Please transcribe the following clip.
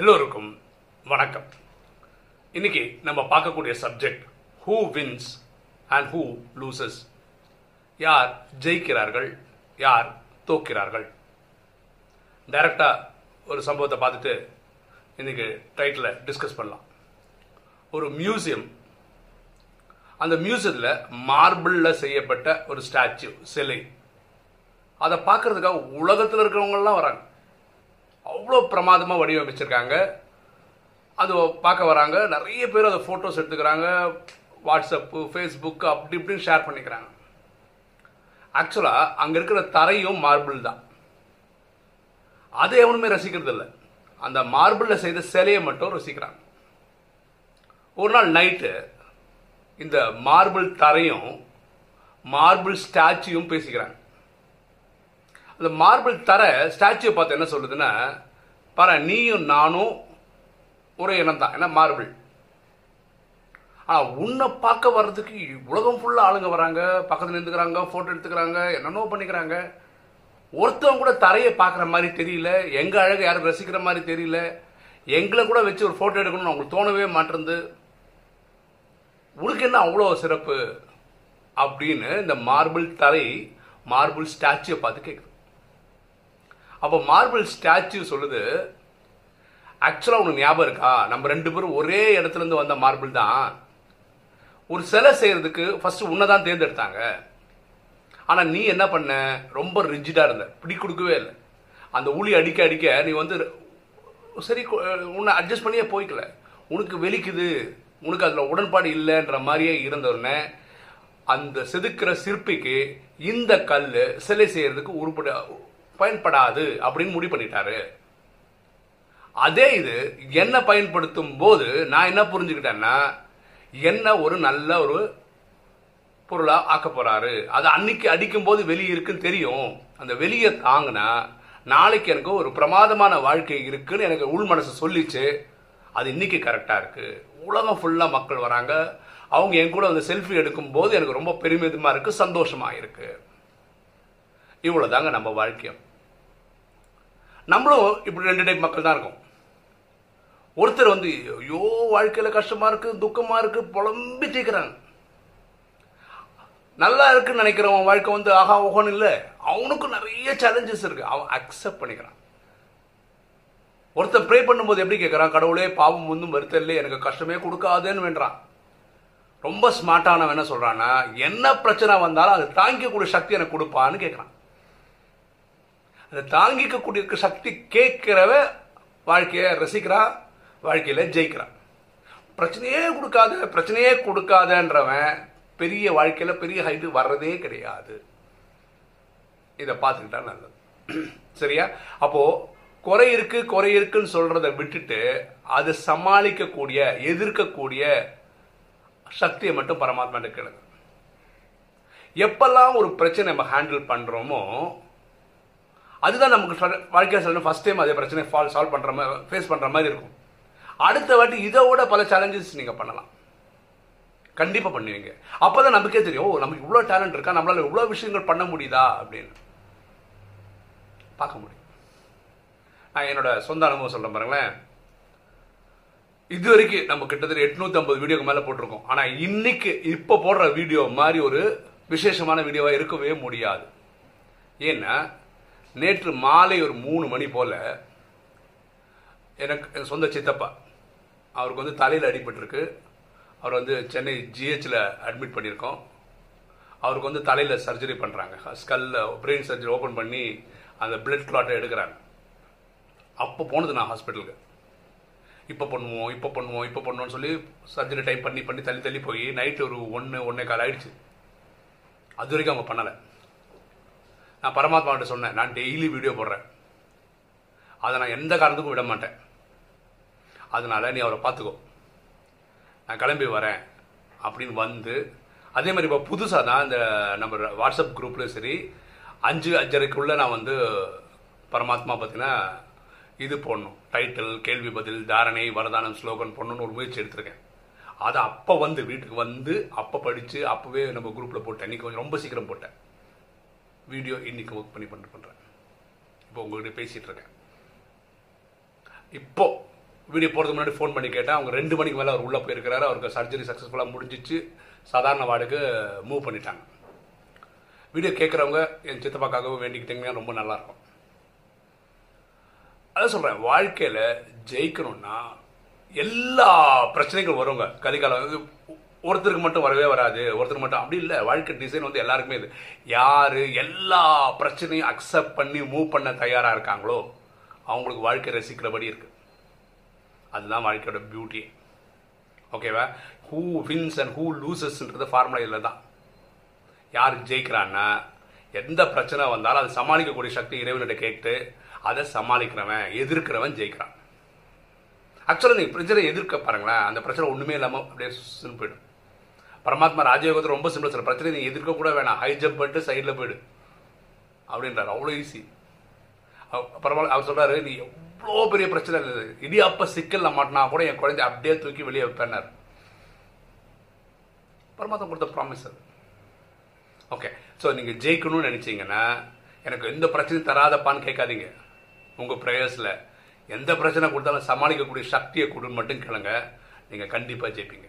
எல்லோருக்கும் வணக்கம். இன்னைக்கு நம்ம பார்க்கக்கூடிய subject who wins and who loses யார் ஜெயிக்கிறார்கள் யார் தோக்கிறார்கள் டைரக்டாக ஒரு சம்பவத்தை பார்த்துட்டு இன்னைக்கு டைட்டில் டிஸ்கஸ் பண்ணலாம். ஒரு மியூசியம் அந்த மியூசியத்தில் மார்பிளில் செய்யப்பட்ட ஒரு ஸ்டாச்சு சிலை. அதை பார்க்கறதுக்காக உலகத்தில் இருக்கிறவங்கலாம் வராங்க. அவ்வளோ பிரமாதமாக வடிவமைச்சிருக்காங்க. அது பார்க்க வராங்க. நிறைய பேர் அதை ஃபோட்டோஸ் எடுத்துக்கிறாங்க. வாட்ஸ்அப்பு ஃபேஸ்புக் அப்படி இப்படின்னு ஷேர் பண்ணிக்கிறாங்க. ஆக்சுவலாக அங்கே இருக்கிற தரையும் மார்பிள் தான். அது எவனுமே ரசிக்கிறது இல்லை. அந்த மார்பிளில் செய்த சிலையை மட்டும் ரசிக்கிறாங்க ஒரு நாள் நைட்டு இந்த மார்பிள் தரையும் மார்பிள் ஸ்டாச்சுயும் பேசிக்கிறாங்க அந்த மார்பிள் தர ஸ்டாச்சுவை பார்த்து என்ன சொல்லுதுன்னா பாரு நீயும் நானும் ஒரே இனம் தான் ஏன்னா மார்பிள். ஆனால் உன்னை பார்க்க வர்றதுக்கு உலகம் ஃபுல்லாக ஆளுங்க வராங்க. பக்கத்தில் நின்றுக்கிறாங்க ஃபோட்டோ எடுத்துக்கிறாங்க என்னென்னோ பண்ணிக்கிறாங்க. ஒருத்தவங்க கூட தரையை பார்க்குற மாதிரி தெரியல. எங்கள் அழகை யாரும் ரசிக்கிற மாதிரி தெரியல. எங்களை கூட வச்சு ஒரு ஃபோட்டோ எடுக்கணும்னு அவங்களுக்கு தோணவே மாட்டேருந்து உனக்கு என்ன அவ்வளோ சிறப்பு? அப்படின்னு இந்த மார்பிள் தரை மார்பிள் ஸ்டாச்சுவை பார்த்து கேட்குது அப்போ மார்பிள் ஸ்டாச்சு சொல்லுது. ஆக்சுவலாக உனக்கு ஞாபகம் இருக்கா? நம்ம ரெண்டு பேரும் ஒரே இடத்துல இருந்து வந்த மார்பிள் தான். ஒரு சிலை செய்கிறதுக்கு ஃபஸ்ட்டு உன்னை தான் தேர்ந்தெடுத்தாங்க. ஆனால் நீ என்ன பண்ண? ரொம்ப ரிஜிடாக இருந்த. பிடி கொடுக்கவே இல்லை. அந்த ஊழி அடிக்க அடிக்க நீ வந்து சரி உன்னை அட்ஜஸ்ட் பண்ணியே போய்க்கல. உனக்கு வெளிக்குது உனக்கு அதில் உடன்பாடு இல்லைன்ற மாதிரியே இருந்தவுடனே அந்த செதுக்கிற சிற்பிக்கு இந்த கல் சிலை செய்கிறதுக்கு உருப்பட பயன்படாது அப்படின்னு முடிவு பண்ணிட்டாரு. அதே இது என்ன பயன்படுத்தும் போது நான் என்ன புரிஞ்சுக்கிட்டேன்னா என்ன ஒரு நல்ல ஒரு பொருளா ஆக்க போறாரு. அது அன்னைக்கு அடிக்கும் போது வெளியே இருக்குன்னு தெரியும். அந்த வெளியே தாங்கினா நாளைக்கு எனக்கு ஒரு பிரமாதமான வாழ்க்கை இருக்குன்னு எனக்கு உள் மனசு சொல்லிச்சு. அது இன்னைக்கு கரெக்டா இருக்கு. உலகம் ஃபுல்லா மக்கள் வராங்க. அவங்க என் கூட வந்து செல்ஃபி எடுக்கும் போது எனக்கு ரொம்ப பெருமிதமா இருக்கு சந்தோஷமா இருக்கு. இவ்வளவுதாங்க நம்ம வாழ்க்கையும் நம்மளும் இப்படி ரெண்டு டைப் மக்கள் தான் இருக்கும். ஒருத்தர் வந்து ஐயோ வாழ்க்கையில் கஷ்டமாக இருக்குது துக்கமாக இருக்கு புலம்பி தீக்கிறாங்க நல்லா இருக்குன்னு நினைக்கிறவன் வாழ்க்கை வந்து ஆஹா ஓகோன்னு இல்லை. அவனுக்கும் நிறைய சேலஞ்சஸ் இருக்கு. அவன் அக்செப்ட் பண்ணிக்கிறான். ஒருத்தன் ப்ரே பண்ணும்போது எப்படி கேட்குறான் கடவுளே பாவம் ஒன்றும் வருத்தல்ல எனக்கு கஷ்டமே கொடுக்காதேன்னு வேண்டான் ரொம்ப ஸ்மார்ட்டானவன் என்ன சொல்கிறான்னா என்ன பிரச்சனை வந்தாலும் அது தாங்கிக்கக்கூடிய சக்தி எனக்கு கொடுப்பான்னு கேட்குறான் அதை தாங்கிக்கக்கூடிய சக்தி கேட்கிறவ வாழ்க்கையை ரசிக்கிறான் வாழ்க்கையில் ஜெயிக்கிறான் பிரச்சனையே கொடுக்காத பிரச்சனையே கொடுக்காதன்றவன் பெரிய வாழ்க்கையில் பெரிய ஹைட்டு வர்றதே கிடையாது. இதை பார்த்துக்கிட்டா நல்லது. சரியா? அப்போ குறை இருக்கு குறை இருக்குன்னு சொல்றத விட்டுட்டு அது சமாளிக்கக்கூடிய எதிர்க்கக்கூடிய சக்தியை மட்டும் பரமாத்மா கேளுங்க. எப்பெல்லாம் ஒரு பிரச்சனை நம்ம ஹேண்டில் பண்றோமோ அதுதான் நமக்கு வாழ்க்கையில் சொல்லணும். ஃபஸ்ட் டைம் அதே பிரச்சனை ஃபால் சால்வ் பண்ணுற மாதிரி ஃபேஸ் பண்ணுற மாதிரி இருக்கும். அடுத்த வாட்டி இதை விட பல சேலஞ்சஸ் நீங்கள் பண்ணலாம். கண்டிப்பாக பண்ணுவீங்க. அப்போ தான் நமக்கே தெரியும் ஓ நமக்கு இவ்வளோ டேலண்ட் இருக்கா? நம்மளால இவ்வளோ விஷயங்கள் பண்ண முடியுதா? அப்படின்னு. பார்க்க முடியும். நான் என்னோட சொந்த அனுபவம் சொல்கிறேன் பாருங்களேன். இது வரைக்கும் நம்ம கிட்டத்தட்ட எட்நூத்தி ஐம்பது வீடியோக்கு மேலே போட்டிருக்கோம். ஆனால் இன்னைக்கு இப்போ போடுற வீடியோ மாதிரி ஒரு விசேஷமான வீடியோவாக இருக்கவே முடியாது. ஏன்னா நேற்று மாலை ஒரு மூணு மணி போல் எனக்கு என் சொந்த சித்தப்பா அவருக்கு வந்து தலையில் அடிபட்டிருக்கு. அவர் வந்து சென்னை ஜிஹெச்சில் அட்மிட் பண்ணியிருக்கோம். அவருக்கு வந்து தலையில் சர்ஜரி பண்ணுறாங்க ஸ்கல்ல பிரெயின் சர்ஜரி ஓப்பன் பண்ணி அந்த பிளட் கிளாட்டை எடுக்கிறாங்க. அப்போ போனது நான் ஹாஸ்பிட்டலுக்கு இப்போ பண்ணுவோம் இப்போ பண்ணுவோம் இப்போ பண்ணுவோம்னு சொல்லி சர்ஜரி டைம் பண்ணி பண்ணி தள்ளி தள்ளி போய் நைட்டு ஒரு ஒன்று ஒன்றே கால் ஆயிடுச்சு. அது வரைக்கும் அவங்க பண்ணலை. நான் பரமாத்மாவிட்ட சொன்னேன் நான் டெய்லி வீடியோ போடுறேன். அதை நான் எந்த காரணத்துக்கும் விட மாட்டேன். அதனால நீ அவரை பார்த்துக்கோ. நான் கிளம்பி வரேன் அப்படின்னு வந்து அதே மாதிரி இப்போ புதுசாக தான் இந்த நம்ம வாட்ஸ்அப் குரூப்லேயும் சரி அஞ்சு அஞ்சரைக்குள்ளே நான் வந்து பரமாத்மா பார்த்தீங்கன்னா இது போடணும். டைட்டில் கேள்வி பதில் தாரணை வரதானம் ஸ்லோகன் போடணும்னு ஒரு முயற்சி எடுத்திருக்கேன். அதை அப்போ வந்து வீட்டுக்கு வந்து அப்போ படித்து அப்போவே நம்ம குரூப்பில் போட்டேன். இன்றைக்கி கொஞ்சம் ரொம்ப சீக்கிரம் போட்டேன். வீடியோ இன்னைக்கு ஒர்க் பண்ணி பண்ணிட்டு பண்ணுறேன் இப்போ உங்கள்கிட்ட பேசிகிட்டு இருக்கேன். இப்போ வீடியோ போகிறதுக்கு முன்னாடி ஃபோன் பண்ணி கேட்டேன். அவங்க ரெண்டு மணிக்கு மேலே அவர் உள்ளே போயிருக்கிறாரு. அவருக்கு சர்ஜரி சக்ஸஸ்ஃபுல்லாக முடிஞ்சிச்சு. சாதாரண வார்டுக்கு மூவ் பண்ணிட்டாங்க. வீடியோ கேட்குறவங்க என் சித்தப்பாக்காகவும் வேண்டிக்கிட்டீங்கன்னா ரொம்ப நல்லாயிருக்கும். அதான் சொல்கிறேன் வாழ்க்கையில் ஜெயிக்கணும்னா எல்லா பிரச்சனைகள் வருங்க. கதிகாலம் ஒருத்தருக்கு மட்டும் வரவே வராது ஒருத்தருக்கு மட்டும் அப்படி இல்லை. வாழ்க்கை டிசைன் வந்து எல்லாருக்குமே இது. யார் எல்லா பிரச்சனையும் அக்செப்ட் பண்ணி மூவ் பண்ண தயாராக இருக்காங்களோ அவங்களுக்கு வாழ்க்கை ரசிக்கிறபடி இருக்கு. அதுதான் வாழ்க்கையோட பியூட்டி ஓகேவா ஹூ வின்ஸ் அண்ட் ஹூ லூசஸ்ன்றது ஃபார்முலா இதில் தான். யார் ஜெயிக்கிறான்னா எந்த பிரச்சனை வந்தாலும் அதை சமாளிக்கக்கூடிய சக்தி இறைவன்கிட்ட கேட்டு அதை சமாளிக்கிறவன் எதிர்க்கிறவன் ஜெயிக்கிறான். ஆக்சுவலாக நீங்கள் பிரச்சனை எதிர்க்க பாருங்களேன். அந்த பிரச்சனை ஒன்றுமே இல்லாமல் அப்படியே சுன்னு போயிடும். பரமாத்மா ராஜயோகத்தில் ரொம்ப சிம்பிள் சார் பிரச்சனை நீ எதிர்க்க கூட வேணாம். ஹை ஜம்ப் பண்ணிட்டு சைடில் போயிடு. அப்படின்றார். அவ்வளோ ஈஸி பரவாயில்ல அவர் சொல்கிறாரு நீ எவ்வளோ பெரிய பிரச்சனை இருந்தது இடியாப்ப சிக்கலில் மாட்டினா கூட என் குழந்தை அப்படியே தூக்கி வெளியே வைப்பேனார் பரமாத்மா கொடுத்த ப்ராமிஸ் அது. ஓகே ஸோ நீங்கள் ஜெயிக்கணும்னு நினச்சிங்கன்னா எனக்கு எந்த பிரச்சனையும் தராதப்பான்னு கேட்காதீங்க. உங்கள் ப்ரேயர்ஸில் எந்த பிரச்சனை கொடுத்தாலும் சமாளிக்கக்கூடிய சக்தியை கொடுன்னு மட்டும் கேளுங்க. நீங்கள் கண்டிப்பாக ஜெயிப்பீங்க.